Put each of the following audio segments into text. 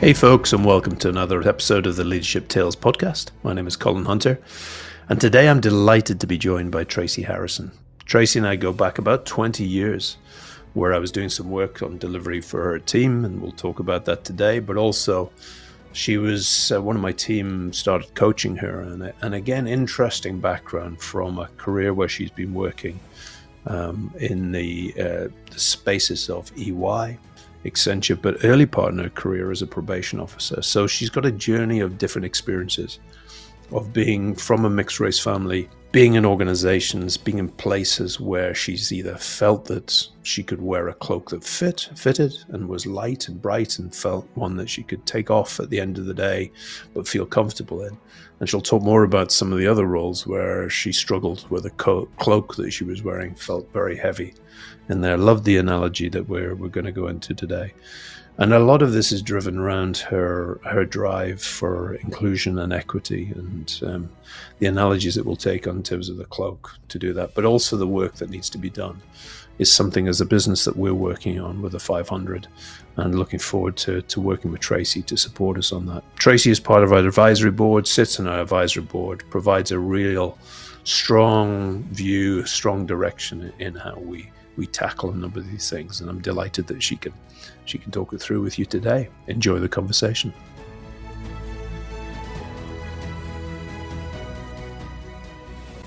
Hey, folks, and welcome to another episode of the Leadership Tales podcast. My name is Colin Hunter, and today I'm delighted to be joined by Tracey Harrison. Tracey and I go back about 20 years, where I was doing some work on delivery for her team, and we'll talk about that today. But also, she was uh, one of my team started coaching her, and, and again, interesting background from a career where she's been working um, in the, uh, the spaces of EY Accenture, but early part in her career as a probation officer. So she's got a journey of different experiences of being from a mixed race family, being in organizations, being in places where she's either felt that she could wear a cloak that fit, fitted, and was light and bright, and felt one that she could take off at the end of the day, but feel comfortable in. And she'll talk more about some of the other roles where she struggled with a co- cloak that she was wearing felt very heavy And there. love the analogy that we're we're going to go into today, and a lot of this is driven around her her drive for inclusion and equity, and um, the analogies that we'll take on terms of the cloak to do that, but also the work that needs to be done is something as a business that we're working on with the 500 and looking forward to, to working with Tracey to support us on that. Tracey is part of our advisory board, sits on our advisory board, provides a real strong view, strong direction in how we we tackle a number of these things. And I'm delighted that she can she can talk it through with you today. Enjoy the conversation.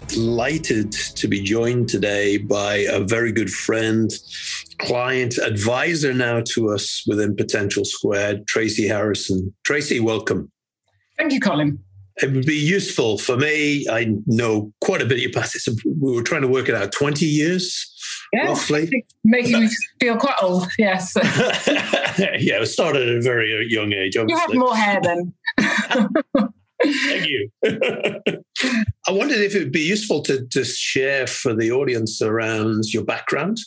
Delighted to be joined today by a very good friend, client, advisor now to us within Potential Squared, Tracey Harrison. Tracey, welcome. Thank you, Colin it would be useful for me. I know quite a bit of your past. We were trying to work it out. Twenty years, yeah, roughly, making me feel quite old. Yes. yeah, it started at a very young age. Obviously. You have more hair then. Thank you. I wondered if it would be useful to just share for the audience around your background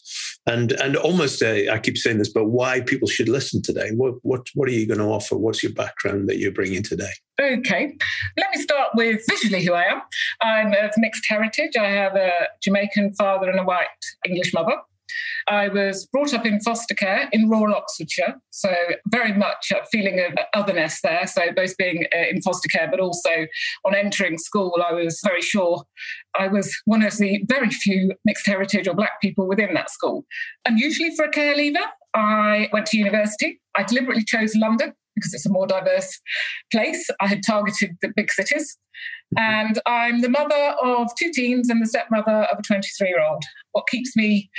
and and almost uh, I keep saying this, but why people should listen today. What what what are you going to offer? What's your background that you're bringing today? Okay, let me start with visually who I am. I'm of mixed heritage. I have a Jamaican father and a white English mother. I was brought up in foster care in rural Oxfordshire, so very much a feeling of otherness there. So both being uh, in foster care, but also on entering school, I was very sure I was one of the very few mixed heritage or black people within that school. Unusually for a care leaver, I went to university. I deliberately chose London because it's a more diverse place. I had targeted the big cities. And I'm the mother of two teens and the stepmother of a 23 year old. What keeps me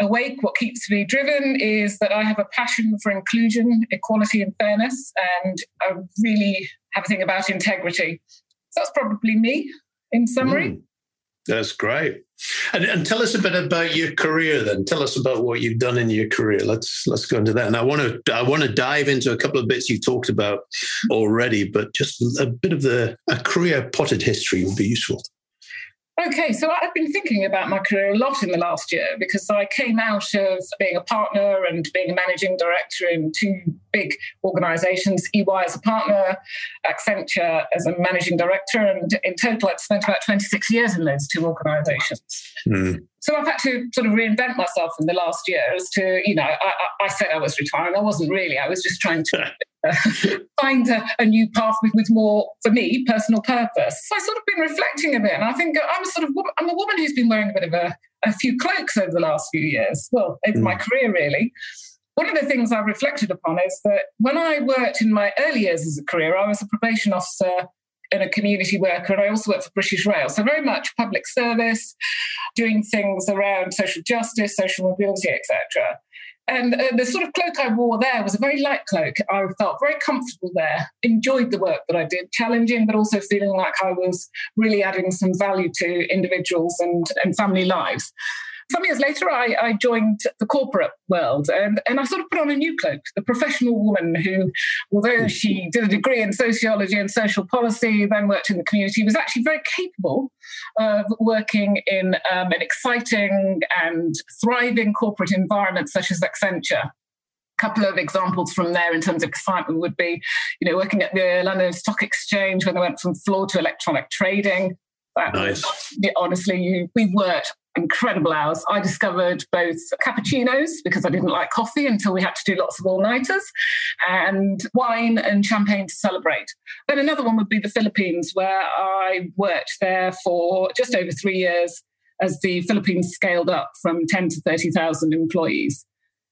awake, what keeps me driven is that I have a passion for inclusion, equality, and fairness. And I really have a thing about integrity. So that's probably me in summary. Mm. That's great. And, and, tell us a bit about your career then. Tell us about what you've done in your career. Let's let's go into that. And I want to I want to dive into a couple of bits you talked about already, but just a bit of the a career potted history would be useful. Okay, so I've been thinking about my career a lot in the last year because I came out of being a partner and being a managing director in two big organizations, EY as a partner, Accenture as a managing director, and in total I'd spent about 26 years in those two organizations. Mm. So I've had to sort of reinvent myself in the last year as to, you know, I, I said I was retiring. I wasn't really. I was just trying to find a, a, new path with, with more, for me, personal purpose. So I've sort of been reflecting a bit, and I think I'm a sort of I'm a woman who's been wearing a bit of a, a few cloaks over the last few years. Well, over mm. my career, really. One of the things I've reflected upon is that when I worked in my early years as a career, I was a probation officer and a community worker, and I also worked for British Rail. So very much public service, doing things around social justice, social mobility, etc. And uh, the sort of cloak I wore there was a very light cloak. I felt very comfortable there, enjoyed the work that I did, challenging, but also feeling like I was really adding some value to individuals and, and family lives some years later, I, I, joined the corporate world and, and I sort of put on a new cloak, the professional woman who, although she did a degree in sociology and social policy, then worked in the community, was actually very capable of working in um, an exciting and thriving corporate environment such as Accenture A couple of examples from there in terms of excitement would be, you know, working at the London Stock Exchange when they went from floor to electronic trading. That nice. Was, honestly, you, we worked incredible hours. I discovered both cappuccinos because I didn't like coffee until we had to do lots of all nighters, and wine and champagne to celebrate. Then another one would be the Philippines, where I worked there for just over three years as the Philippines scaled up from 10 to 30,000 employees.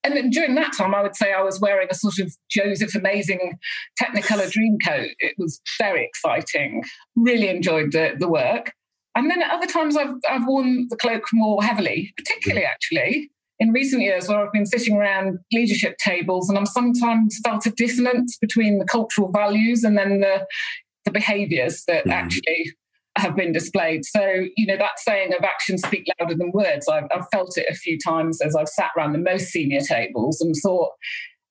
And then during that time, I would say I was wearing a sort of Joseph Amazing Technicolor dream coat. It was very exciting. Really enjoyed the, the work. And then at other times, I've, I've worn the cloak more heavily, particularly actually in recent years where I've been sitting around leadership tables and I'm sometimes felt a dissonance between the cultural values and then the, the behaviors that mm. actually have been displayed. So, you know, that saying of actions speak louder than words, I've, I've felt it a few times as I've sat around the most senior tables and thought,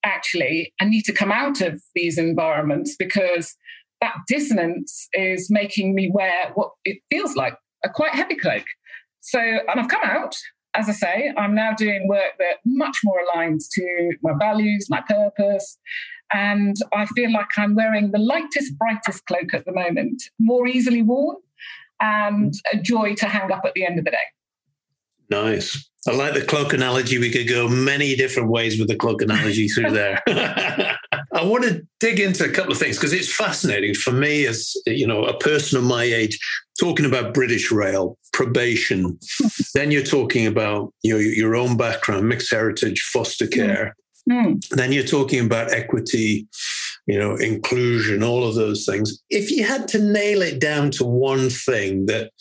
actually, I need to come out of these environments because that dissonance is making me wear what it feels like a quite heavy cloak. So, and I've come out, as I say, I'm now doing work that much more aligns to my values, my purpose. And I feel like I'm wearing the lightest, brightest cloak at the moment, more easily worn and a joy to hang up at the end of the day. Nice. I like the cloak analogy. We could go many different ways with the cloak analogy through there. I want to dig into a couple of things because it's fascinating for me as you know a person of my age. Talking about British Rail probation, then you're talking about you know, your own background, mixed heritage, foster care. Mm. Then you're talking about equity, you know, inclusion, all of those things. If you had to nail it down to one thing that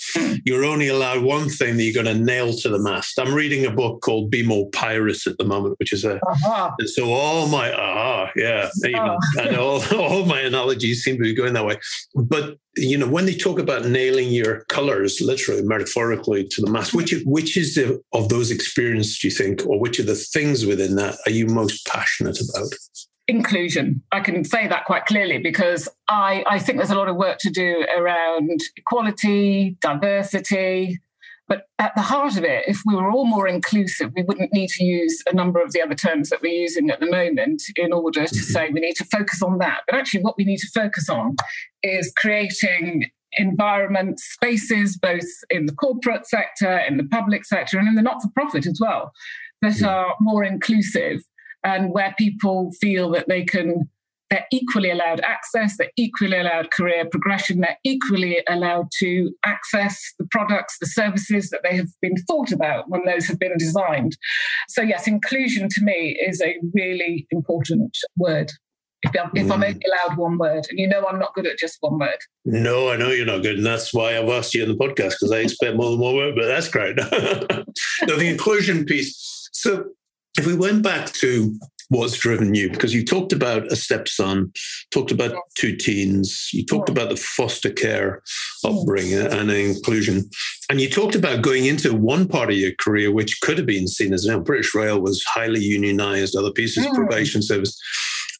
you're only allowed one thing that you're going to nail to the mast. I'm reading a book called Be More Pirate at the moment, which is a uh-huh. so all my ah yeah, even, oh. and all, all my analogies seem to be going that way. But you know, when they talk about nailing your colors, literally, metaphorically, to the mast, which which is the, of those experiences do you think, or which of the things within that are you most passionate about? Inclusion. I can say that quite clearly because I, I think there's a lot of work to do around equality, diversity. But at the heart of it, if we were all more inclusive, we wouldn't need to use a number of the other terms that we're using at the moment in order to mm-hmm. say we need to focus on that. But actually, what we need to focus on is creating environments, spaces, both in the corporate sector, in the public sector, and in the not for profit as well, that are more inclusive and where people feel that they can they're equally allowed access, they're equally allowed career progression, they're equally allowed to access the products, the services that they have been thought about when those have been designed. So, yes, inclusion to me is a really important word. If, I'm, if I'm mm. only allowed one word, and you know I'm not good at just one word. No, I know you're not good, and that's why I've asked you in the podcast because I expect more than one word. But that's great. no, the inclusion piece. So, if we went back to what's driven you, because you talked about a stepson, talked about two teens, you talked about the foster care upbringing and inclusion, and you talked about going into one part of your career which could have been seen as you know, British Rail was highly unionized, other pieces of probation service.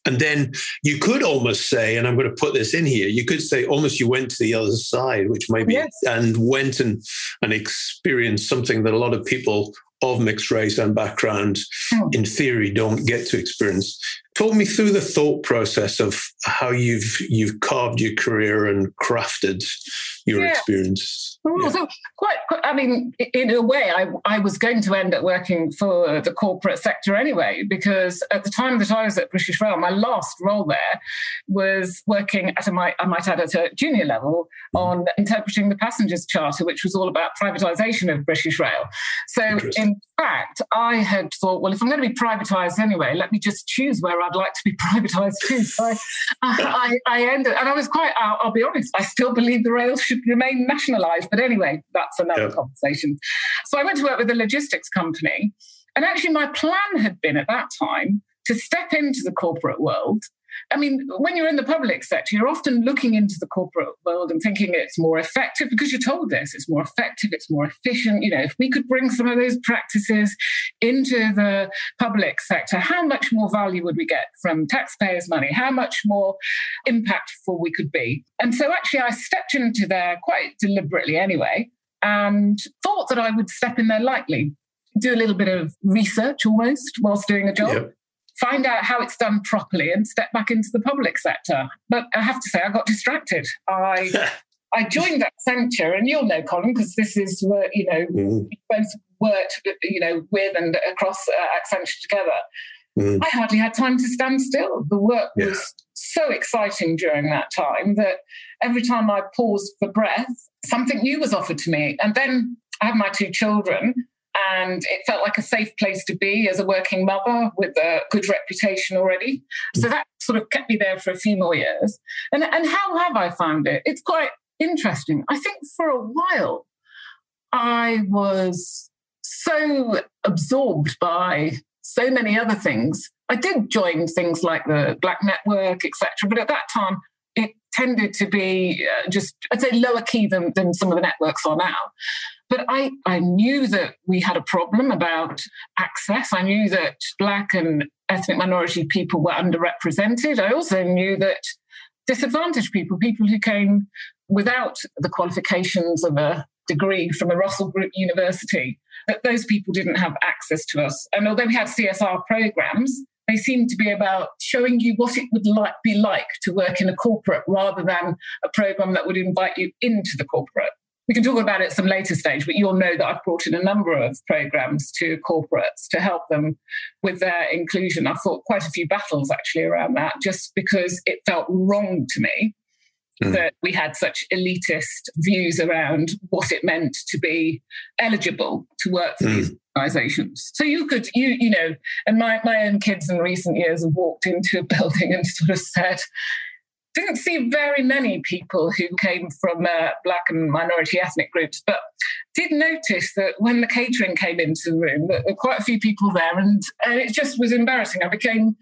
And then you could almost say, and I'm going to put this in here, you could say almost you went to the other side, which maybe, yes. and went and, and experienced something that a lot of people of mixed race and background, oh. in theory, don't get to experience. Talk me through the thought process of how you've you've carved your career and crafted your yeah. experience. Yeah. So quite, quite, I mean, in a way, I, I was going to end up working for the corporate sector anyway, because at the time that I was at British Rail, my last role there was working at a, I might add, at a junior level mm. on interpreting the passengers charter, which was all about privatisation of British Rail. So in fact, I had thought, well, if I'm going to be privatised anyway, let me just choose where I'd like to be privatised too. So I, I, I ended, and I was quite, I'll, I'll be honest, I still believe the rails should remain nationalised. But anyway, that's another conversation. So I went to work with a logistics company. And actually, my plan had been at that time to step into the corporate world I mean, when you're in the public sector, you're often looking into the corporate world and thinking it's more effective because you're told this. It's more effective, it's more efficient. You know, if we could bring some of those practices into the public sector, how much more value would we get from taxpayers' money? How much more impactful we could be? And so actually, I stepped into there quite deliberately anyway and thought that I would step in there lightly do a little bit of research almost whilst doing a job. Yep find out how it's done properly and step back into the public sector. But I have to say, I got distracted. I I joined Accenture, and you'll know, Colin, because this is where, you know, mm. both worked, you know, with and across uh, Accenture together. Mm. I hardly had time to stand still. The work yeah. was so exciting during that time that every time I paused for breath, something new was offered to me. And then I had my two children, and it felt like a safe place to be as a working mother with a good reputation already. So mm. that sort of kept me there for a few more years. And, and how have I found it? It's quite interesting. I think for a while, I was so absorbed by so many other things. I did join things like the Black Network, etc. But at that time, tended to be uh, just, I'd say, lower key than, than some of the networks are now. But I, I knew that we had a problem about access. I knew that Black and ethnic minority people were underrepresented. I also knew that disadvantaged people, people who came without the qualifications of a degree from a Russell Group university, that those people didn't have access to us. And although we had CSR programs, they seem to be about showing you what it would like, be like to work in a corporate rather than a program that would invite you into the corporate. We can talk about it some later stage, but you'll know that I've brought in a number of programs to corporates to help them with their inclusion. I've fought quite a few battles actually around that just because it felt wrong to me Mm. that we had such elitist views around what it meant to be eligible to work for mm. these organizations. So you could, you, you know, and my, my own kids in recent years have walked into a building and sort of said, didn't see very many people who came from uh, black and minority ethnic groups, but did notice that when the catering came into the room, that there were quite a few people there, and, and it just was embarrassing. I became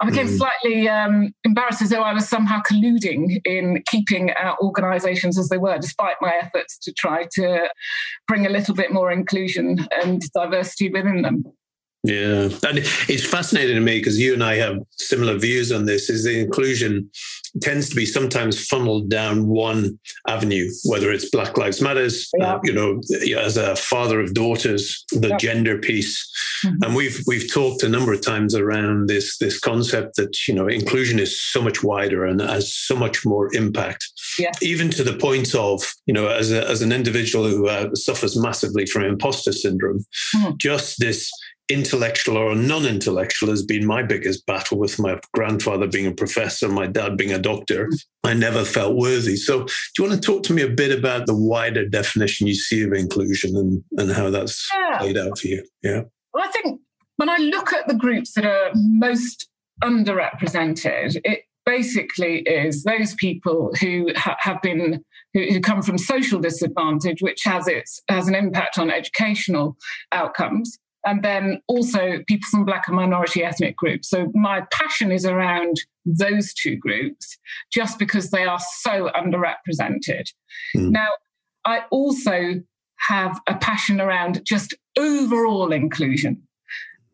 I became mm. slightly um, embarrassed as though I was somehow colluding in keeping our organisations as they were, despite my efforts to try to bring a little bit more inclusion and diversity within them. Yeah, and it's fascinating to me because you and I have similar views on this. Is the inclusion tends to be sometimes funneled down one avenue, whether it's Black Lives Matters, uh, yeah. uh, you know, as a father of daughters, the yeah. gender piece, mm-hmm. and we've we've talked a number of times around this this concept that you know inclusion is so much wider and has so much more impact, yeah. even to the point of you know as a, as an individual who uh, suffers massively from imposter syndrome, mm-hmm. just this intellectual or non-intellectual has been my biggest battle with my grandfather being a professor my dad being a doctor. I never felt worthy. So do you want to talk to me a bit about the wider definition you see of inclusion and, and how that's yeah. played out for you? Yeah. Well i think when i look at the groups that are most underrepresented it basically is those people who ha- have been who, who, come from social disadvantage which has its has an impact on educational outcomes and then also people from black and minority ethnic groups. So my passion is around those two groups just because they are so underrepresented. Mm. Now, I also have a passion around just overall inclusion.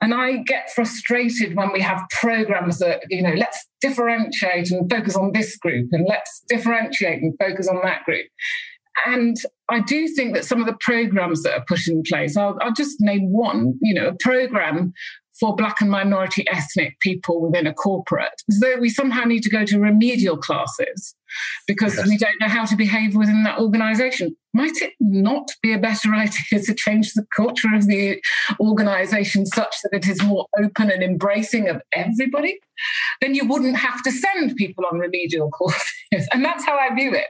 And I get frustrated when we have programs that, you know, let's differentiate and focus on this group and let's differentiate and focus on that group. And I do think that some of the programs that are put in place, I'll, I'll just name one, you know, a program for black and minority ethnic people within a corporate. As though we somehow need to go to remedial classes because yes. we don't know how to behave within that organization. Might it not be a better idea to change the culture of the organization such that it is more open and embracing of everybody? Then you wouldn't have to send people on remedial courses. And that's how i view it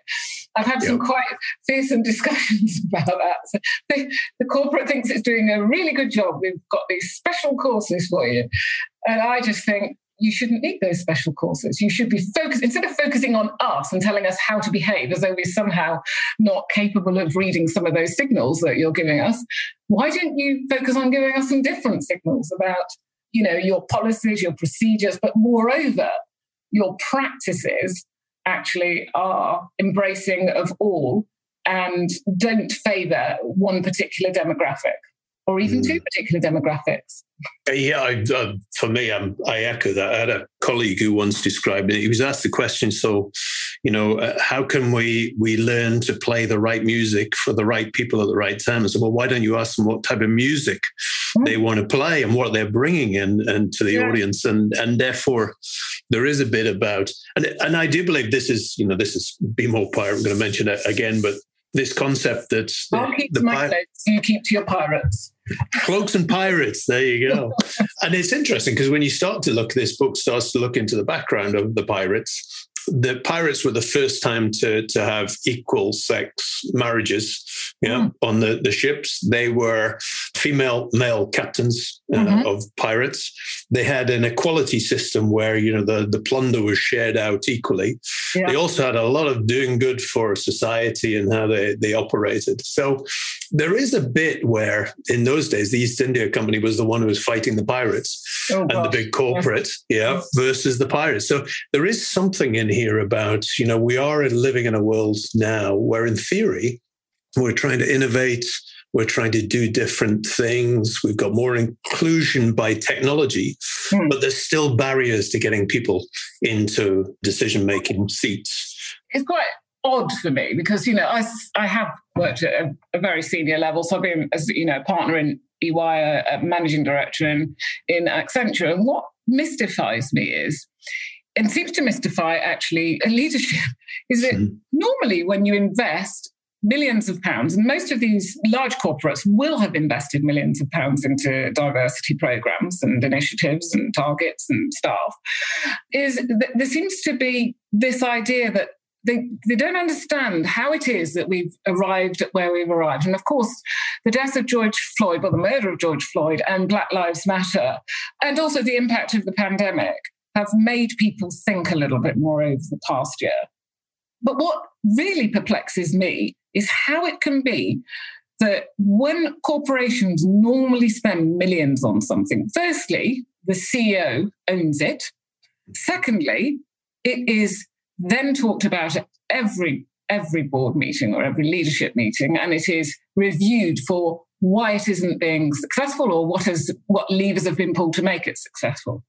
I've had yep. some quite fearsome discussions about that. So the, the corporate thinks it's doing a really good job. We've got these special courses for you. And I just think you shouldn't need those special courses. You should be focused, instead of focusing on us and telling us how to behave as though we're somehow not capable of reading some of those signals that you're giving us, why don't you focus on giving us some different signals about, you know, your policies, your procedures, but moreover, your practices actually are embracing of all and don't favor one particular demographic or even mm. two particular demographics. Yeah, I, uh, for me, I'm, i echo that. I had a colleague who once described it. He was asked the question, so, you know, uh, how can we we learn to play the right music for the right people at the right time? I said, well, why don't you ask them what type of music they want to play and what they're bringing in and to the yeah. audience? And and therefore there is a bit about and and I do believe this is you know this is be more pirate I'm going to mention it again but this concept that I'll keep the, my clothes, you keep to your pirates. Cloaks and pirates there you go. And it's interesting because when you start to look this book starts to look into the background of the pirates the pirates were the first time to to have equal sex marriages you know, mm. on the, the ships. They were female male captains uh, mm-hmm. of pirates. They had an equality system where you know the, the plunder was shared out equally. Yeah. They also had a lot of doing good for society and how they, they operated. So there is a bit where in those days the East India Company was the one who was fighting the pirates oh, and the big corporate, yeah, yeah, versus the pirates. So there is something in here about, you know, we are living in a world now where in theory we're trying to innovate. We're trying to do different things. We've got more inclusion by technology, mm. but there's still barriers to getting people into decision making seats. It's quite odd for me because you know I, I have worked at a, a very senior level so I've been as you know partner in EY a, a managing director in, in Accenture and what mystifies me is and seems to mystify actually leadership is that mm. normally when you invest millions of pounds, and most of these large corporates will have invested millions of pounds into diversity programs and initiatives and targets and staff, is that there seems to be this idea that they, they don't understand how it is that we've arrived at where we've arrived. And of course, the death of George Floyd, or the murder of George Floyd, and Black Lives Matter, and also the impact of the pandemic have made people think a little bit more over the past year. But what really perplexes me is how it can be that when corporations normally spend millions on something, firstly, the CEO owns it. Secondly, it is then talked about at every every board meeting or every leadership meeting, and it is reviewed for why it isn't being successful or what has what levers have been pulled to make it successful.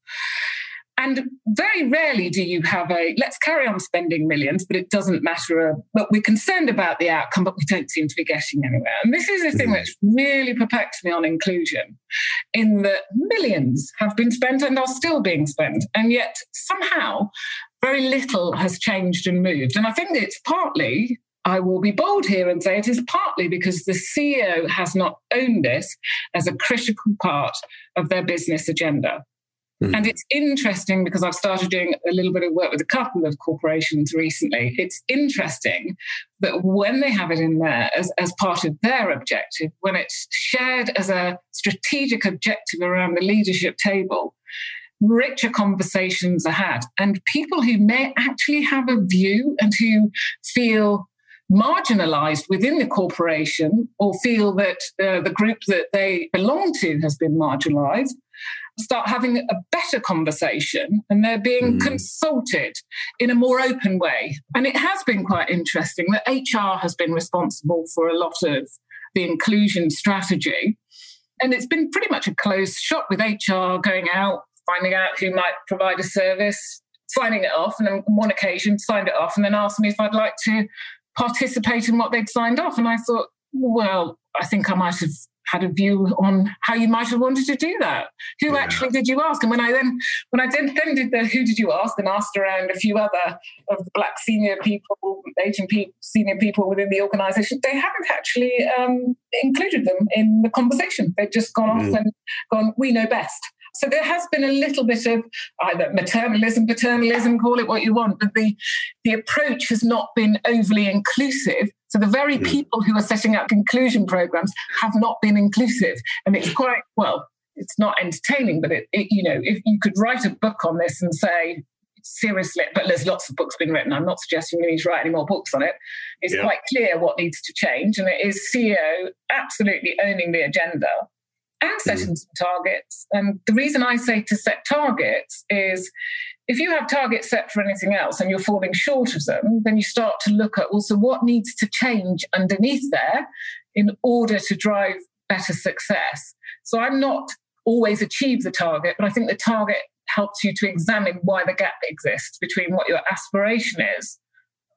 And very rarely do you have a let's carry on spending millions, but it doesn't matter. Uh, but we're concerned about the outcome, but we don't seem to be getting anywhere. And this is the thing mm-hmm. that's really perplexed me on inclusion, in that millions have been spent and are still being spent, and yet somehow very little has changed and moved. And I think it's partly I will be bold here and say it is partly because the CEO has not owned this as a critical part of their business agenda. Mm. And it's interesting because I've started doing a little bit of work with a couple of corporations recently. It's interesting that when they have it in there as, as part of their objective, when it's shared as a strategic objective around the leadership table, richer conversations are had. And people who may actually have a view and who feel marginalized within the corporation or feel that uh, the group that they belong to has been marginalized start having a better conversation and they're being mm. consulted in a more open way. And it has been quite interesting that HR has been responsible for a lot of the inclusion strategy. And it's been pretty much a closed shop with HR going out, finding out who might provide a service, signing it off, and on one occasion signed it off and then asked me if I'd like to participate in what they'd signed off. And I thought, well, I think I might have had a view on how you might have wanted to do that. Who yeah. actually did you ask? And when I then when I then, then did the who did you ask and asked around a few other of the black senior people, Asian people, senior people within the organisation, they haven't actually um, included them in the conversation. They've just gone off mm. and gone, we know best. So there has been a little bit of either maternalism, paternalism, call it what you want, but the, the approach has not been overly inclusive. So the very mm. people who are setting up inclusion programs have not been inclusive. And it's quite, well, it's not entertaining, but it, it, you know, if you could write a book on this and say, seriously, but there's lots of books being written. I'm not suggesting we need to write any more books on it. It's yeah. quite clear what needs to change, and it is CEO absolutely owning the agenda and setting some targets. And the reason I say to set targets is if you have targets set for anything else and you're falling short of them, then you start to look at also what needs to change underneath there in order to drive better success. So I'm not always achieve the target, but I think the target helps you to examine why the gap exists between what your aspiration is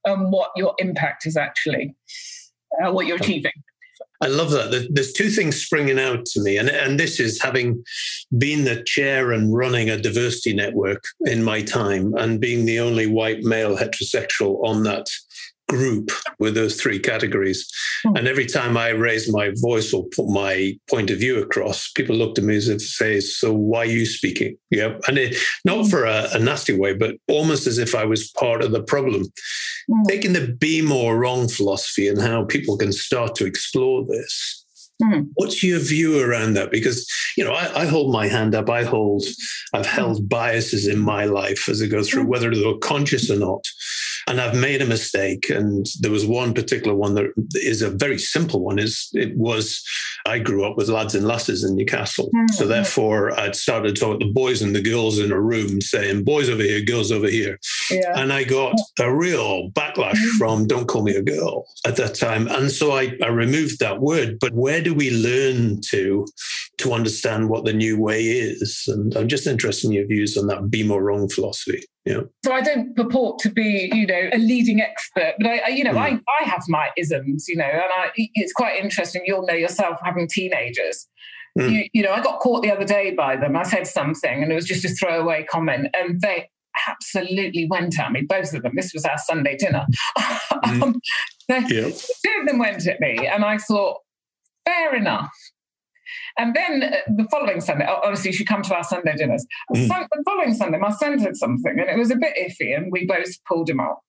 and what your impact is actually, uh, what you're achieving. I love that. There's two things springing out to me, and and this is having been the chair and running a diversity network in my time, and being the only white male heterosexual on that group with those three categories. Mm. And every time I raise my voice or put my point of view across, people look at me as if to say, "So why are you speaking?" Yeah, and it, not for a, a, nasty way, but almost as if I was part of the problem. Mm. Taking the be more wrong philosophy and how people can start to explore this. Mm. What's your view around that? Because you know, I, I, hold my hand up. I hold, I've held biases in my life as I go through, hmm. whether they're conscious or not and I've made a mistake. And there was one particular one that is a very simple one. Is it was I grew up with lads and lasses in Newcastle, mm-hmm. so therefore I'd started talking the boys and the girls in a room, saying boys over here, girls over here, yeah. and I got a real backlash mm-hmm. from "Don't call me a girl" at that time, and so I, I removed that word. But where do we learn to to understand what the new way is? And I'm just interested in your views on that "be more wrong" philosophy. Yeah. So I don't purport to be, you know, a leading expert, but I, I you know, mm. I, I have my isms, you know, and I, it's quite interesting. You'll know yourself having teenagers. Mm. You, you know, I got caught the other day by them. I said something, and it was just a throwaway comment, and they absolutely went at me. Both of them. This was our Sunday dinner. Mm. um, yep. Two of them went at me, and I thought, fair enough. And then uh, the following Sunday, obviously, she come to our Sunday dinners. Mm. The following Sunday, my son said something, and it was a bit iffy, and we both pulled him up.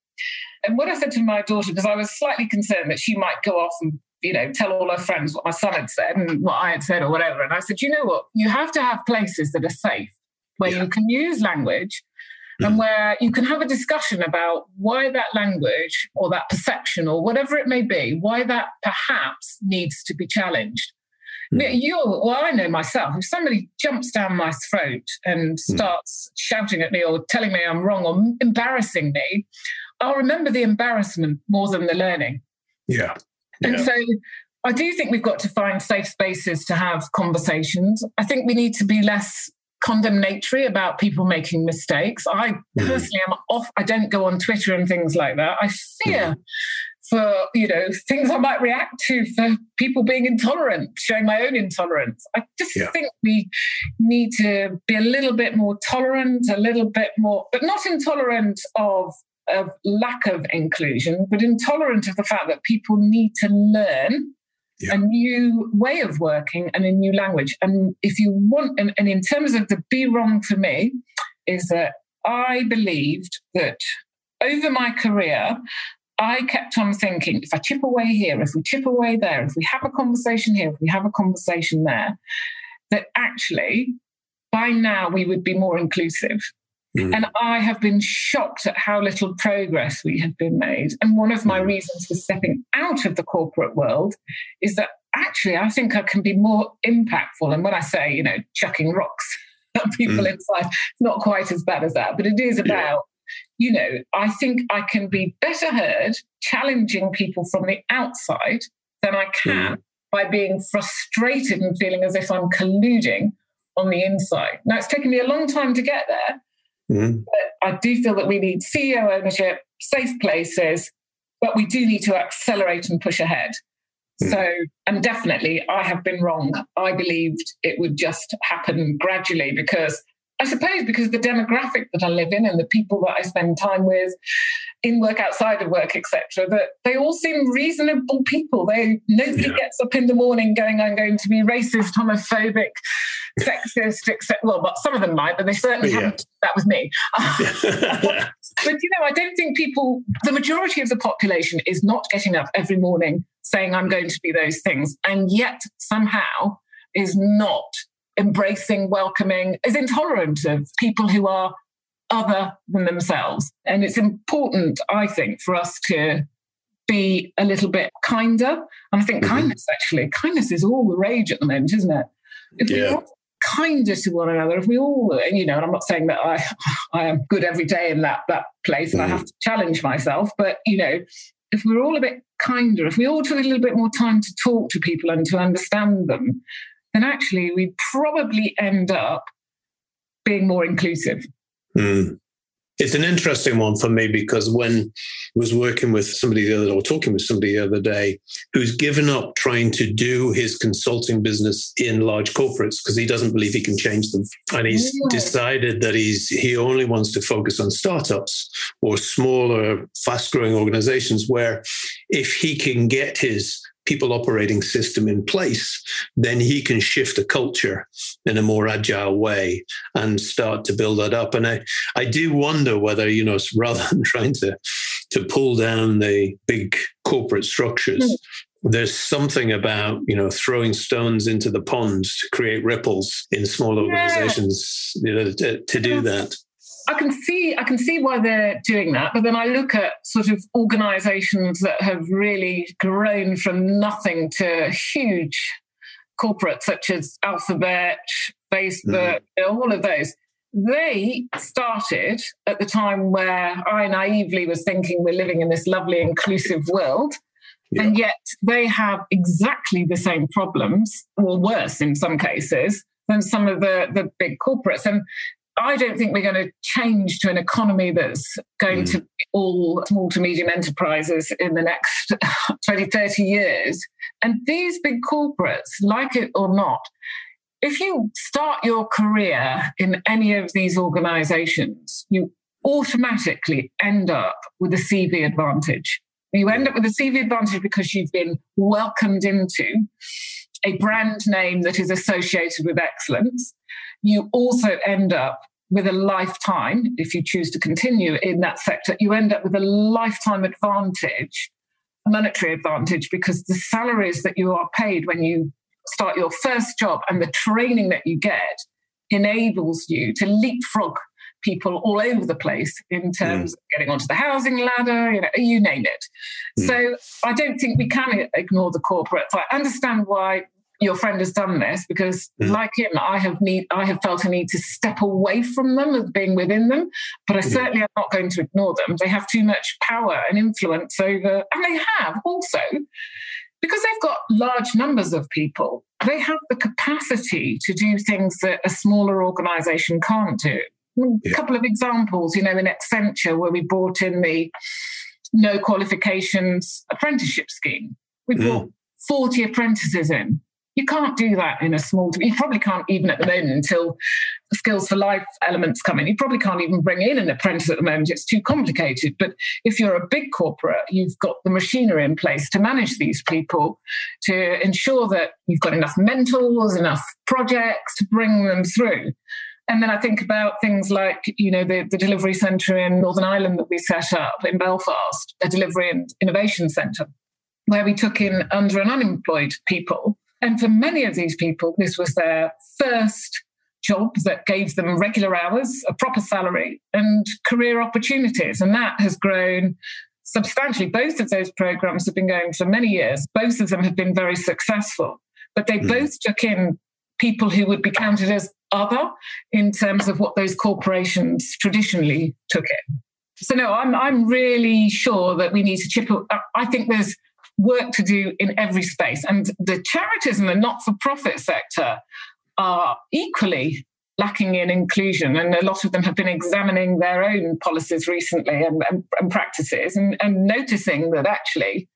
And what I said to my daughter, because I was slightly concerned that she might go off and you know, tell all her friends what my son had said and what I had said or whatever. And I said, you know what? You have to have places that are safe where yeah. you can use language. And where you can have a discussion about why that language or that perception or whatever it may be, why that perhaps needs to be challenged. Mm. You, well, I know myself. If somebody jumps down my throat and hmm. starts mm. shouting at me or telling me I'm wrong or embarrassing me, I'll remember the embarrassment more than the learning. Yeah. yeah. And so I do think we've got to find safe spaces to have conversations. I think we need to be less condemnatory about people making mistakes. I hmm. personally am off, I don't go on Twitter and things like that. I fear mm for you know things I might react to for people being intolerant, showing my own intolerance. I just yeah. think we need to be a little bit more tolerant, a little bit more, but not intolerant of of lack of inclusion, but intolerant of the fact that people need to learn yeah. a new way of working and a new language. And if you want, and, and in terms of the be wrong for me, is that I believed that over my career, I kept on thinking if I chip away here, if we chip away there, if we have a conversation here, if we have a conversation there, that actually by now we would be more inclusive. Mm. And I have been shocked at how little progress we have been made. And one of my mm. reasons for stepping out of the corporate world is that actually I think I can be more impactful. And when I say, you know, chucking rocks at people mm. inside, it's not quite as bad as that, but it is about you know, I think I can be better heard challenging people from the outside than I can mm. by being frustrated and feeling as if I'm colluding on the inside. Now, it's taken me a long time to get there, mm. but I do feel that we need CEO ownership, safe places, but we do need to accelerate and push ahead. Mm. So, and definitely, I have been wrong. I believed it would just happen gradually because I suppose because the demographic that I live in and the people that I spend time with in work, outside of work, etc., that they all seem reasonable people. They nobody yeah. gets up in the morning going, "I'm going to be racist, homophobic, sexist," etc. Well, but some of them might, but they certainly yeah. haven't. That was me. but you know, I don't think people. The majority of the population is not getting up every morning saying, "I'm going to be those things," and yet somehow is not embracing, welcoming, is intolerant of people who are other than themselves. And it's important, I think, for us to be a little bit kinder. And I think mm-hmm. kindness, actually, kindness is all the rage at the moment, isn't it? If yeah. we're all kinder to one another, if we all, and you know, and I'm not saying that I, I am good every day in that that place, and. I have to challenge myself, but you know, if we're all a bit kinder, if we all took a little bit more time to talk to people and to understand them, then actually we'd probably end up being more inclusive. Mm. It's an interesting one for me because when I was working with somebody the other or talking with somebody the other day who's given up trying to do his consulting business in large corporates because he doesn't believe he can change them. And he's yeah. decided that he's he only wants to focus on startups or smaller, fast-growing organizations where if he can get his people operating system in place, then he can shift the culture in a more agile way and start to build that up. And I, I do wonder whether, you know, rather than trying to, to pull down the big corporate structures, mm there's something about you know throwing stones into the pond to create ripples in small organizations you know to, to do that I can see I can see why they're doing that, but then I look at sort of organisations that have really grown from nothing to huge corporates such as Alphabet, Facebook, mm-hmm. all of those. They started at the time where I naively was thinking we're living in this lovely inclusive world. Yeah. And yet they have exactly the same problems, or worse in some cases, than some of the, the big corporates. And I don't think we're going to change to an economy that's going mm. to be all small to medium enterprises in the next 20, 30 years. And these big corporates, like it or not, if you start your career in any of these organizations, you automatically end up with a CV advantage. You end up with a CV advantage because you've been welcomed into a brand name that is associated with excellence you also end up with a lifetime, if you choose to continue in that sector, you end up with a lifetime advantage, monetary advantage, because the salaries that you are paid when you start your first job and the training that you get enables you to leapfrog people all over the place in terms mm. of getting onto the housing ladder, you know, you name it. Mm. So I don't think we can ignore the corporates. I understand why your friend has done this because mm. like him i have need i have felt a need to step away from them as being within them but i mm. certainly am not going to ignore them they have too much power and influence over and they have also because they've got large numbers of people they have the capacity to do things that a smaller organization can't do yeah. a couple of examples you know in accenture where we brought in the no qualifications apprenticeship scheme we mm. brought 40 apprentices in you can't do that in a small. You probably can't even at the moment until skills for life elements come in. You probably can't even bring in an apprentice at the moment. It's too complicated. But if you're a big corporate, you've got the machinery in place to manage these people, to ensure that you've got enough mentors, enough projects to bring them through. And then I think about things like, you know, the, the delivery centre in Northern Ireland that we set up in Belfast, a delivery and innovation centre, where we took in under and unemployed people and for many of these people, this was their first job that gave them regular hours, a proper salary, and career opportunities. And that has grown substantially. Both of those programs have been going for many years. Both of them have been very successful, but they mm. both took in people who would be counted as other in terms of what those corporations traditionally took in. So no, I'm I'm really sure that we need to chip. I think there's work to do in every space. And the charities and the not for profit sector are equally lacking in inclusion. And a lot of them have been examining their own policies recently and, and, and practices and, and noticing that actually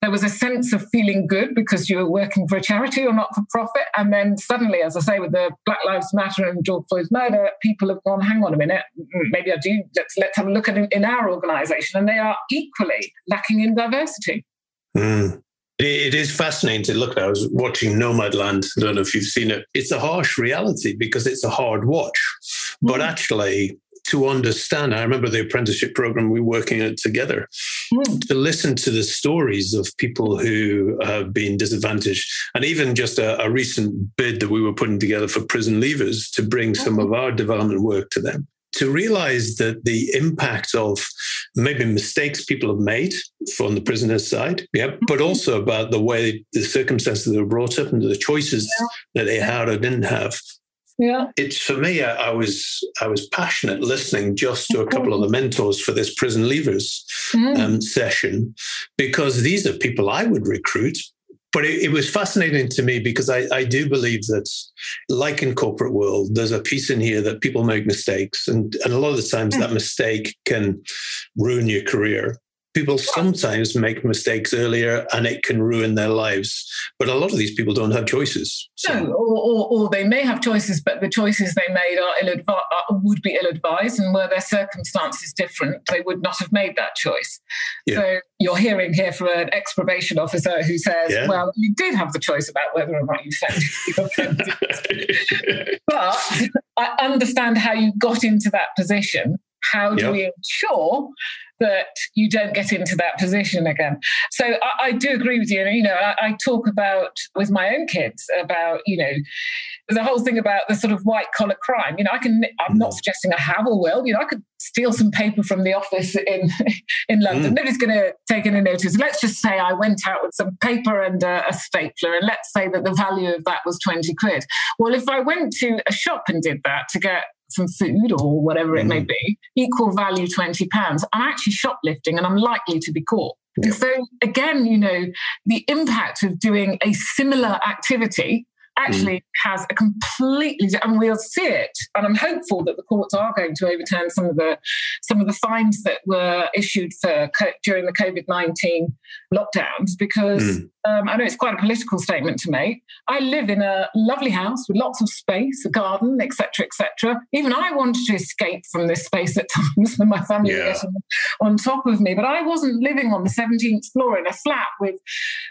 there was a sense of feeling good because you were working for a charity or not for profit. And then suddenly, as I say, with the Black Lives Matter and George Floyd's murder, people have gone, hang on a minute, maybe I do, let's, let's have a look at it in our organization. And they are equally lacking in diversity. Mm. It is fascinating to look at. I was watching Nomadland. I don't know if you've seen it. It's a harsh reality because it's a hard watch. But mm. actually, to understand, I remember the apprenticeship program we were working at together, mm. to listen to the stories of people who have been disadvantaged, and even just a, a recent bid that we were putting together for prison leavers to bring some of our development work to them to realize that the impact of maybe mistakes people have made from the prisoner's side, yeah, but mm-hmm. also about the way the circumstances they were brought up and the choices yeah. that they had or didn't have. Yeah, it's for me. I, I, was I was passionate listening just to a couple of the mentors for this prison leavers mm. um, session because these are people I would recruit but it, it, was fascinating to me because I, I do believe that, like in corporate world, there's a piece in here that people make mistakes, and and a lot of the times hmm. that mistake can ruin your career people sometimes make mistakes earlier and it can ruin their lives but a lot of these people don't have choices so. no or, or, or, they may have choices but the choices they made are ill would be ill-advised and were their circumstances different they would not have made that choice yeah. so you're hearing here from an ex-probation officer who says yeah. well you did have the choice about whether or not you offended but i understand how you got into that position how do yep. we ensure that you don't get into that position again. So I, I do agree with you. You know, I, I, talk about with my own kids about, you know, the whole thing about the sort of white collar crime. You know, I can, I'm not mm. suggesting I have or will, you know, I could steal some paper from the office in, in London. Mm. Nobody's going to take any notice. Let's just say I went out with some paper and a, a stapler, and let's say that the value of that was 20 quid. Well, if I went to a shop and did that to get some food or whatever it mm. may be, equal value 20 pounds. I'm actually shoplifting and I'm likely to be caught. Yeah. So again, you know, the impact of doing a similar activity actually mm. has a completely and we'll see it and i'm hopeful that the courts are going to overturn some of the some of the fines that were issued for during the covid-19 lockdowns because mm. um, i know it's quite a political statement to make i live in a lovely house with lots of space a garden etc etc even i wanted to escape from this space at times when my family yeah. was on top of me but i wasn't living on the 17th floor in a flat with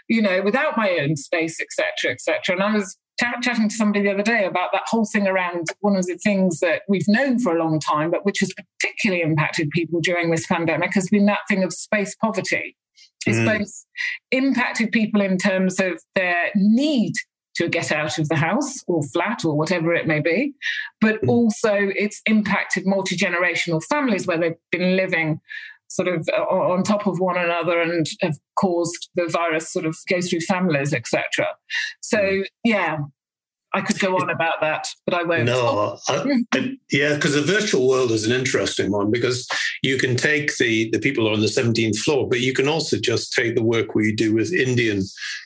you know without my own space etc etc and i was chatting to somebody the other day about that whole thing around one of the things that we've known for a long time, but which has particularly impacted people during this pandemic, has been that thing of space poverty. It's mm. both impacted people in terms of their need to get out of the house or flat or whatever it may be, but mm. also it's impacted multi generational families where they've been living sort of uh, on top of one another and have caused the virus sort of go through families, etc. So hmm. yeah, I could go on about that, but I won't. No, I, yeah, because the virtual world is an interesting one because you can take the the people on the 17th floor, but you can also just take the work we do with Indian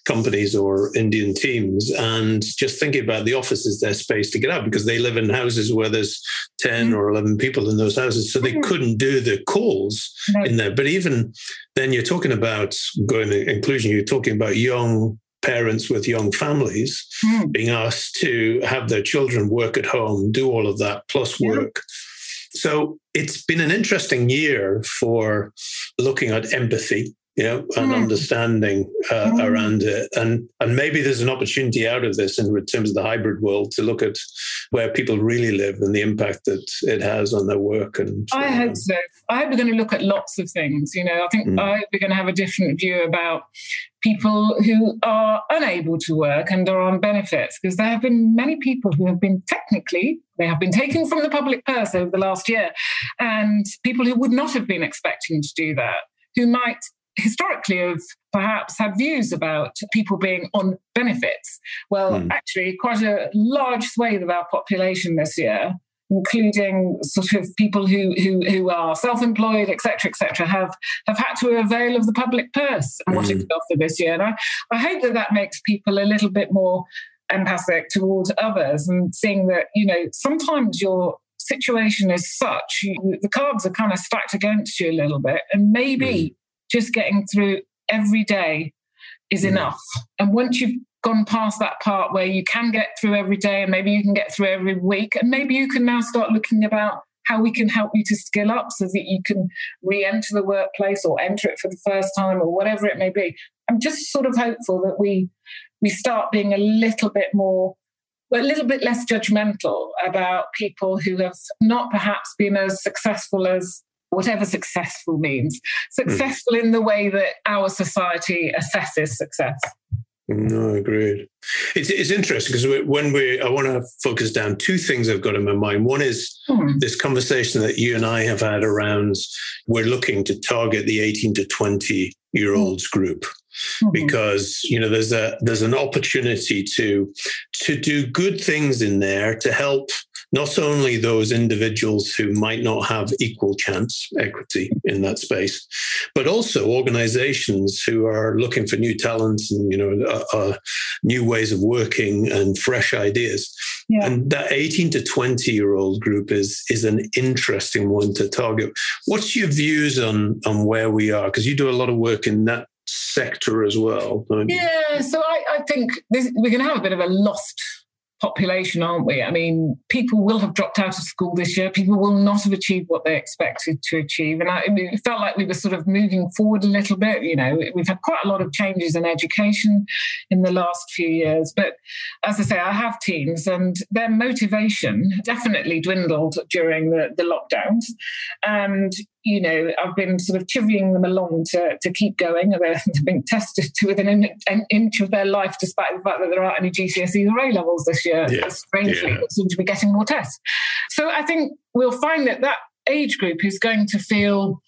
companies or Indian teams and just thinking about the offices, their space to get out because they live in houses where there's 10 mm. or 11 people in those houses, so they mm. couldn't do the calls no. in there. But even then, you're talking about going to inclusion. You're talking about young parents with young families mm. being asked to have their children work at home, do all of that plus work. Yeah. So it's been an interesting year for looking at empathy you know, and mm. understanding uh, mm. around it. And and maybe there's an opportunity out of this in terms of the hybrid world to look at where people really live and the impact that it has on their work. And I hope so. I hope we're going to look at lots of things. You know, I think mm. I hope we're going to have a different view about people who are unable to work and are on benefits because there have been many people who have been technically they have been taken from the public purse over the last year and people who would not have been expecting to do that who might historically have perhaps had views about people being on benefits. Well, mm. actually, quite a large swathe of our population this year, including sort of people who who, who are self-employed, etc., etc., have have had to avail of the public purse and mm. what it hmm. could offer this year. And I, I hope that that makes people a little bit more empathic towards others and seeing that you know sometimes your situation is such you, the cards are kind of stacked against you a little bit and maybe mm just getting through every day is mm. enough. And once you've gone past that part where you can get through every day and maybe you can get through every week, and maybe you can now start looking about how we can help you to skill up so that you can re-enter the workplace or enter it for the first time or whatever it may be. I'm just sort of hopeful that we we start being a little bit more a little bit less judgmental about people who have not perhaps been as successful as whatever successful means, successful mm. in the way that our society assesses success. No, agreed. It's, it's interesting because when we, I want to focus down two things I've got in my mind. One is mm. this conversation that you and I have had around we're looking to target the 18 to 20 year olds mm. group mm-hmm. because you know there's a there's an opportunity to to do good things in there to help not only those individuals who might not have equal chance equity in that space, but also organizations who are looking for new talents and you know uh, uh, new ways of working and fresh ideas. Yeah. And that 18 to 20 year old group is is an interesting one to target. What's your views on on where we are? Because you do a lot of work in that sector as well. Yeah, so I, I think this, we're going to have a bit of a lost population, aren't we? I mean, people will have dropped out of school this year. People will not have achieved what they expected to achieve. And I, I mean, it felt like we were sort of moving forward a little bit. You know, we've had quite a lot of changes in education in the last few years. But as I say, I have teams and their motivation definitely dwindled during the, the lockdowns. And you know, I've been sort of chivying them along to, to keep going. They're being tested to within an, an, inch of their life, despite the fact that there aren't any GCSEs or A levels this year. Yeah. Strangely, yeah. seem to be getting more tests. So I think we'll find that that age group is going to feel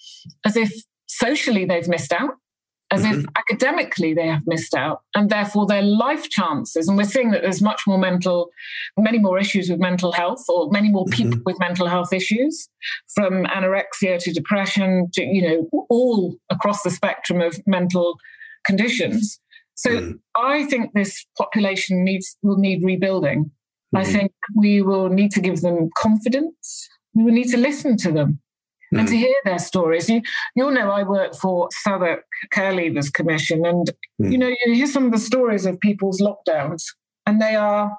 as if socially they've missed out as mm-hmm. if academically they have missed out and therefore their life chances and we're seeing that there's much more mental many more issues with mental health or many more people mm-hmm. with mental health issues from anorexia to depression to you know all across the spectrum of mental conditions so mm-hmm. i think this population needs will need rebuilding i mm-hmm. think we will need to give them confidence we will need to listen to them mm. and to hmm. hear their stories. You, you'll know I work for Southwark Care Leavers Commission, and mm. you know you hear some of the stories of people's lockdowns, and they are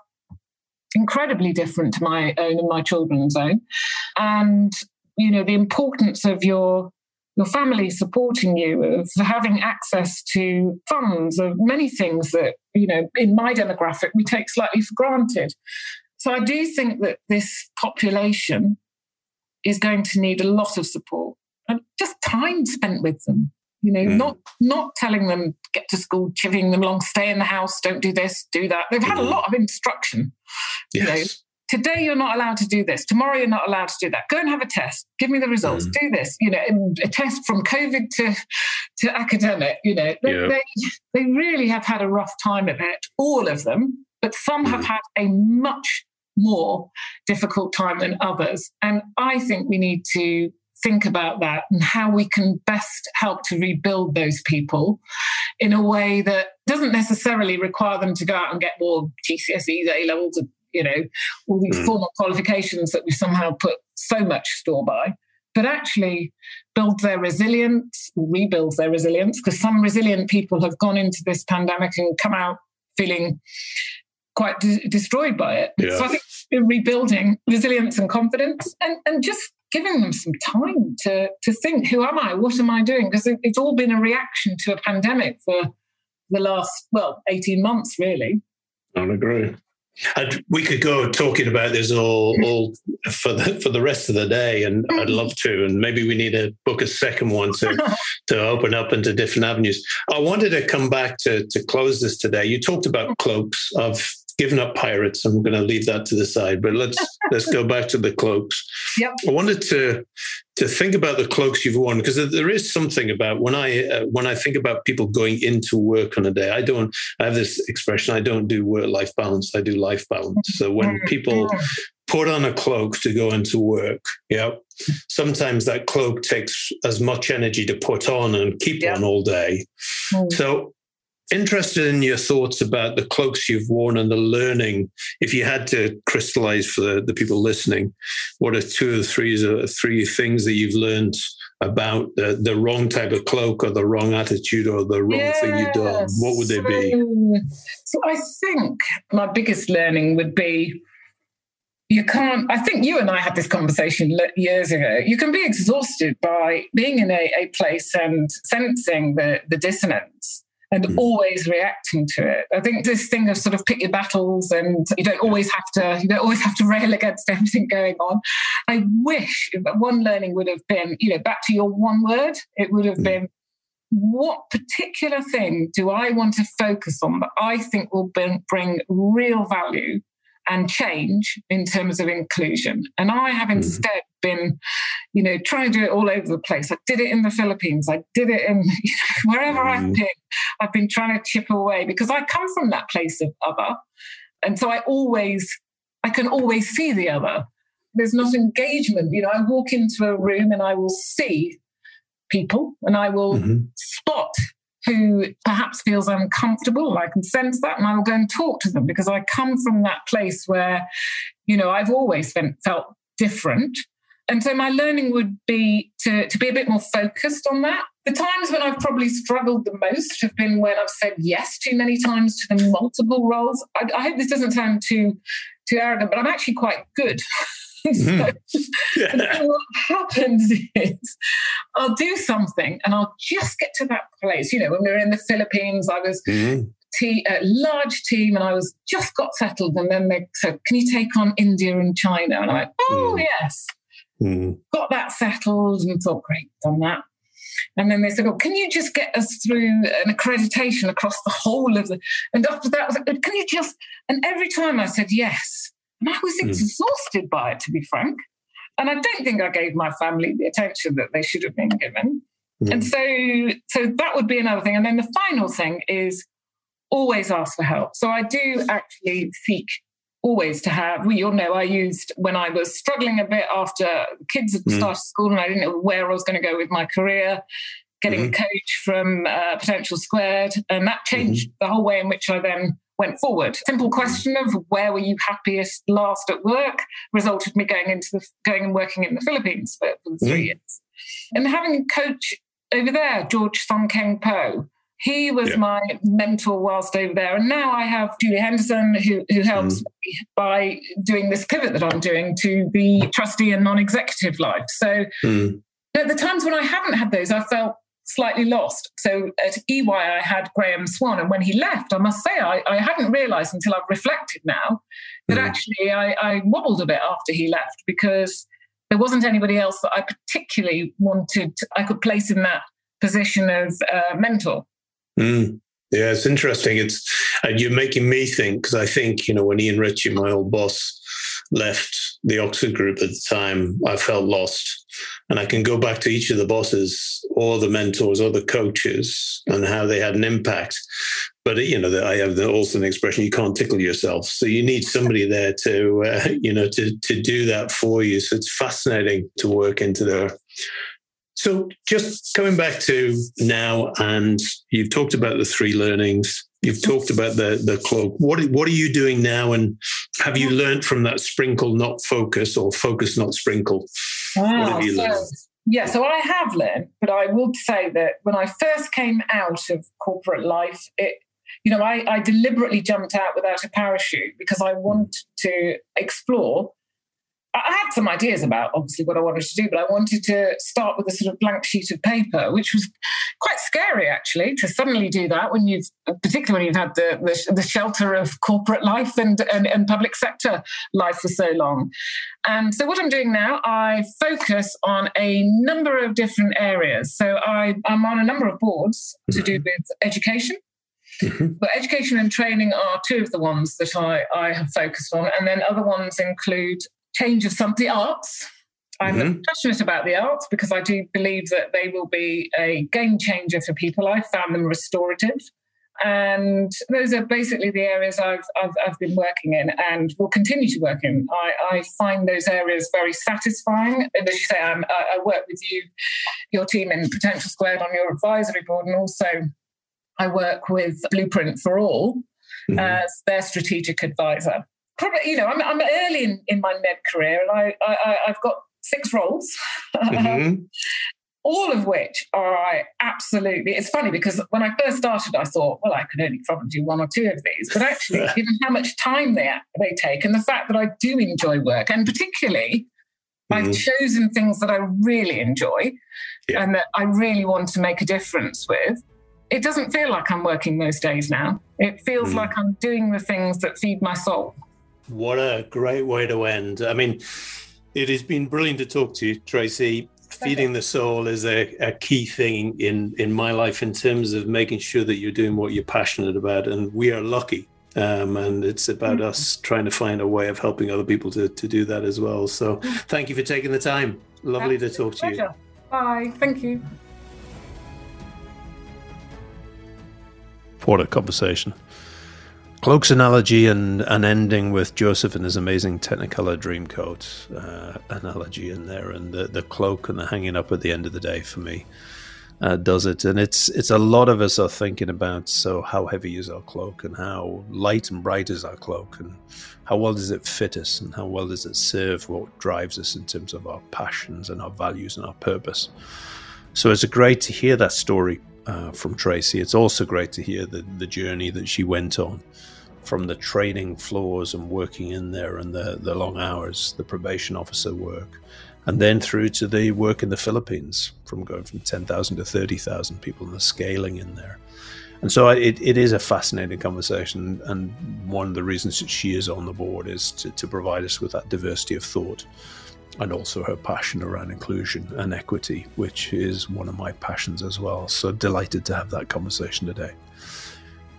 incredibly different to my own and my children's own. And you know the importance of your your family supporting you, of having access to funds, of many things that you know in my demographic we take slightly for granted. So I do think that this population is going to need a lot of support and just time spent with them. You know, mm. not not telling them get to school, chivying them along, stay in the house, don't do this, do that. They've had mm. a lot of instruction. Yes. You know, today you're not allowed to do this. Tomorrow you're not allowed to do that. Go and have a test. Give me the results. Mm. Do this. You know, a test from COVID to to academic. You know, they, yeah. they, they really have had a rough time of it. All of them, but some have mm. had a much more difficult time than others. And I think we need to think about that and how we can best help to rebuild those people in a way that doesn't necessarily require them to go out and get more GCSEs, A levels, you know, all these mm. formal qualifications that we somehow put so much store by, but actually build their resilience, rebuild their resilience, because some resilient people have gone into this pandemic and come out feeling quite de- destroyed by it. Yeah. So I think rebuilding resilience and confidence and, and just giving them some time to, to think, who am I? What am I doing? Because it, it's all been a reaction to a pandemic for the last, well, 18 months, really. I agree. And we could go talking about this all, all for the for the rest of the day, and I'd love to. And maybe we need to book a second one to to open up into different avenues. I wanted to come back to to close this today. You talked about cloaks of given up pirates. I'm going to leave that to the side, but let's let's go back to the cloaks. Yep. I wanted to to think about the cloaks you've worn because there is something about when I uh, when I think about people going into work on a day. I don't. I have this expression. I don't do work life balance. I do life balance. So when mm-hmm. people put on a cloak to go into work, yeah, sometimes that cloak takes as much energy to put on and keep yep. on all day. Mm. So interested in your thoughts about the cloaks you've worn and the learning. If you had to crystallize for the, the people listening, what are two or three, or three things that you've learned about the, the wrong type of cloak or the wrong attitude or the wrong yes. thing you've done? What would they be? So I think my biggest learning would be you can't i think you and i had this conversation years ago you can be exhausted by being in a, a place and sensing the, the dissonance and mm. always reacting to it. I think this thing of sort of pick your battles and you don't always have to you don't always have to rail against everything going on. I wish one learning would have been, you know, back to your one word, it would have mm. been what particular thing do I want to focus on that I think will bring, bring real value and change in terms of inclusion. And I have hmm. instead been, you know, trying to do it all over the place. I did it in the Philippines. I did it in you know, wherever mm. I've hmm. been. I've been trying to chip away because I come from that place of other. And so I always I can always see the other. There's not engagement. You know, I walk into a room and I will see people and I will mm-hmm. spot who perhaps feels uncomfortable. I can sense that and I will go and talk to them because I come from that place where, you know, I've always felt different. And so my learning would be to, to be a bit more focused on that. The times when I've probably struggled the most have been when I've said yes too many times to the multiple roles. I, I hope this doesn't sound too too arrogant, but I'm actually quite good. so, mm. yeah. what happens is I'll do something and I'll just get to that place. You know, when we were in the Philippines, I was mm. a large team and I was just got settled. And then they said, Can you take on India and China? And I'm like, Oh, mm. yes. Mm. Got that settled and thought, Great, done that. And then they said, "Oh, can you just get us through an accreditation across the whole of the?" And after that, I was like, "Can you just?" And every time I said yes, and I was mm. exhausted by it, to be frank. And I don't think I gave my family the attention that they should have been given. Mm. And so, so that would be another thing. And then the final thing is always ask for help. So I do actually seek always to have. We all know I used when I was struggling a bit after kids had mm. started school and I didn't know where I was going to go with my career. Getting mm-hmm. a coach from uh, Potential Squared, and that changed mm-hmm. the whole way in which I then went forward. Simple question of where were you happiest last at work resulted me going into the going and working in the Philippines for, for three mm. years. And having a coach over there, George Son Keng Po, he was yeah. my mentor whilst over there. And now I have Julie Henderson who, who helps mm. me by doing this pivot that I'm doing to the trustee and non-executive life. So mm. at the times when I haven't had those, I felt slightly lost. So at EY, I had Graham Swan, and when he left, I must say I, I hadn't realised until I've reflected now that mm. actually I, I wobbled a bit after he left because there wasn't anybody else that I particularly wanted. To, I could place in that position of uh, mentor. Mm. Yeah, it's interesting. It's and you're making me think because I think you know when Ian Ritchie, my old boss, left the Oxford Group at the time, I felt lost and I can go back to each of the bosses or the mentors or the coaches and how they had an impact. But you know, I have also an expression: you can't tickle yourself, so you need somebody there to, uh, you know, to to do that for you. So it's fascinating to work into there. So just coming back to now, and you've talked about the three learnings. You've talked about the the cloak. What what are you doing now, and have you learned from that sprinkle, not focus, or focus, not sprinkle? Wow. So, yeah, so I have learned, but I will say that when I first came out of corporate life, it you know, I, I deliberately jumped out without a parachute because I wanted to explore I had some ideas about obviously what I wanted to do, but I wanted to start with a sort of blank sheet of paper, which was quite scary actually to suddenly do that when you've, particularly when you've had the, the, the shelter of corporate life and, and, and public sector life for so long. And so what I'm doing now, I focus on a number of different areas. So I, I'm on a number of boards to do mm-hmm. with education. Mm-hmm. But education and training are two of the ones that I, I have focused on. And then other ones include change of some the arts. I'm mm-hmm. passionate about the arts because I do believe that they will be a game changer for people. I found them restorative. And those are basically the areas I've, I've, I've been working in and will continue to work in. I, I, find those areas very satisfying. And as you say, I'm, i I work with you, your team in Potential Squared on your advisory board, and also I work with Blueprint for All mm-hmm. as their strategic advisor probably, you know, I'm, I'm early in, in my NED career and I, I, I've got six roles. Mm-hmm. all of which are absolutely it's funny because when i first started i thought well i could only probably do one or two of these but actually given how much time they they take and the fact that i do enjoy work and particularly mm-hmm. i've chosen things that i really enjoy yeah. and that i really want to make a difference with it doesn't feel like i'm working most days now it feels mm-hmm. like i'm doing the things that feed my soul what a great way to end. I mean, it has been brilliant to talk to you, Tracey. Feeding the soul is a, a key thing in, in my life in terms of making sure that you're doing what you're passionate about. And we are lucky. Um, and it's about mm-hmm. us trying to find a way of helping other people to, to do that as well. So thank you for taking the time. Lovely Absolute to talk to you. Bye. Thank you. What a conversation. Cloak's analogy and, and ending with Joseph and his amazing Technicolor Dreamcoat uh, analogy in there, and the, the cloak and the hanging up at the end of the day for me uh, does it. And it's it's a lot of us are thinking about so how heavy is our cloak and how light and bright is our cloak and how well does it fit us and how well does it serve what drives us in terms of our passions and our values and our purpose. So it's great to hear that story uh, from Tracey. It's also great to hear the, the journey that she went on from the training floors and working in there and the, the long hours, the probation officer work, and then through to the work in the Philippines, from going from 10,000 to 30,000 people and the scaling in there. And so it, it is a fascinating conversation. And one of the reasons that she is on the board is to, to provide us with that diversity of thought and also her passion around inclusion and equity, which is one of my passions as well. So delighted to have that conversation today.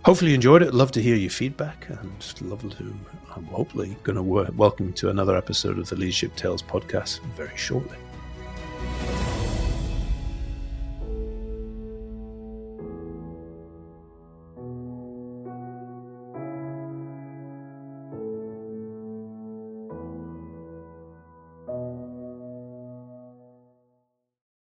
Hopefully you enjoyed it. Love to hear your feedback and love to, I'm hopefully going to welcome you to another episode of the Leadership Tales podcast very shortly.